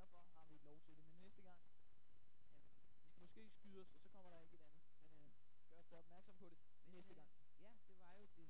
derfor har vi ikke lov til det. Men næste gang, øh, vi skal måske skyde os, og så kommer der ikke et andet. Men øh, gør os da opmærksom på det næste øh, gang. Ja, det var jo det,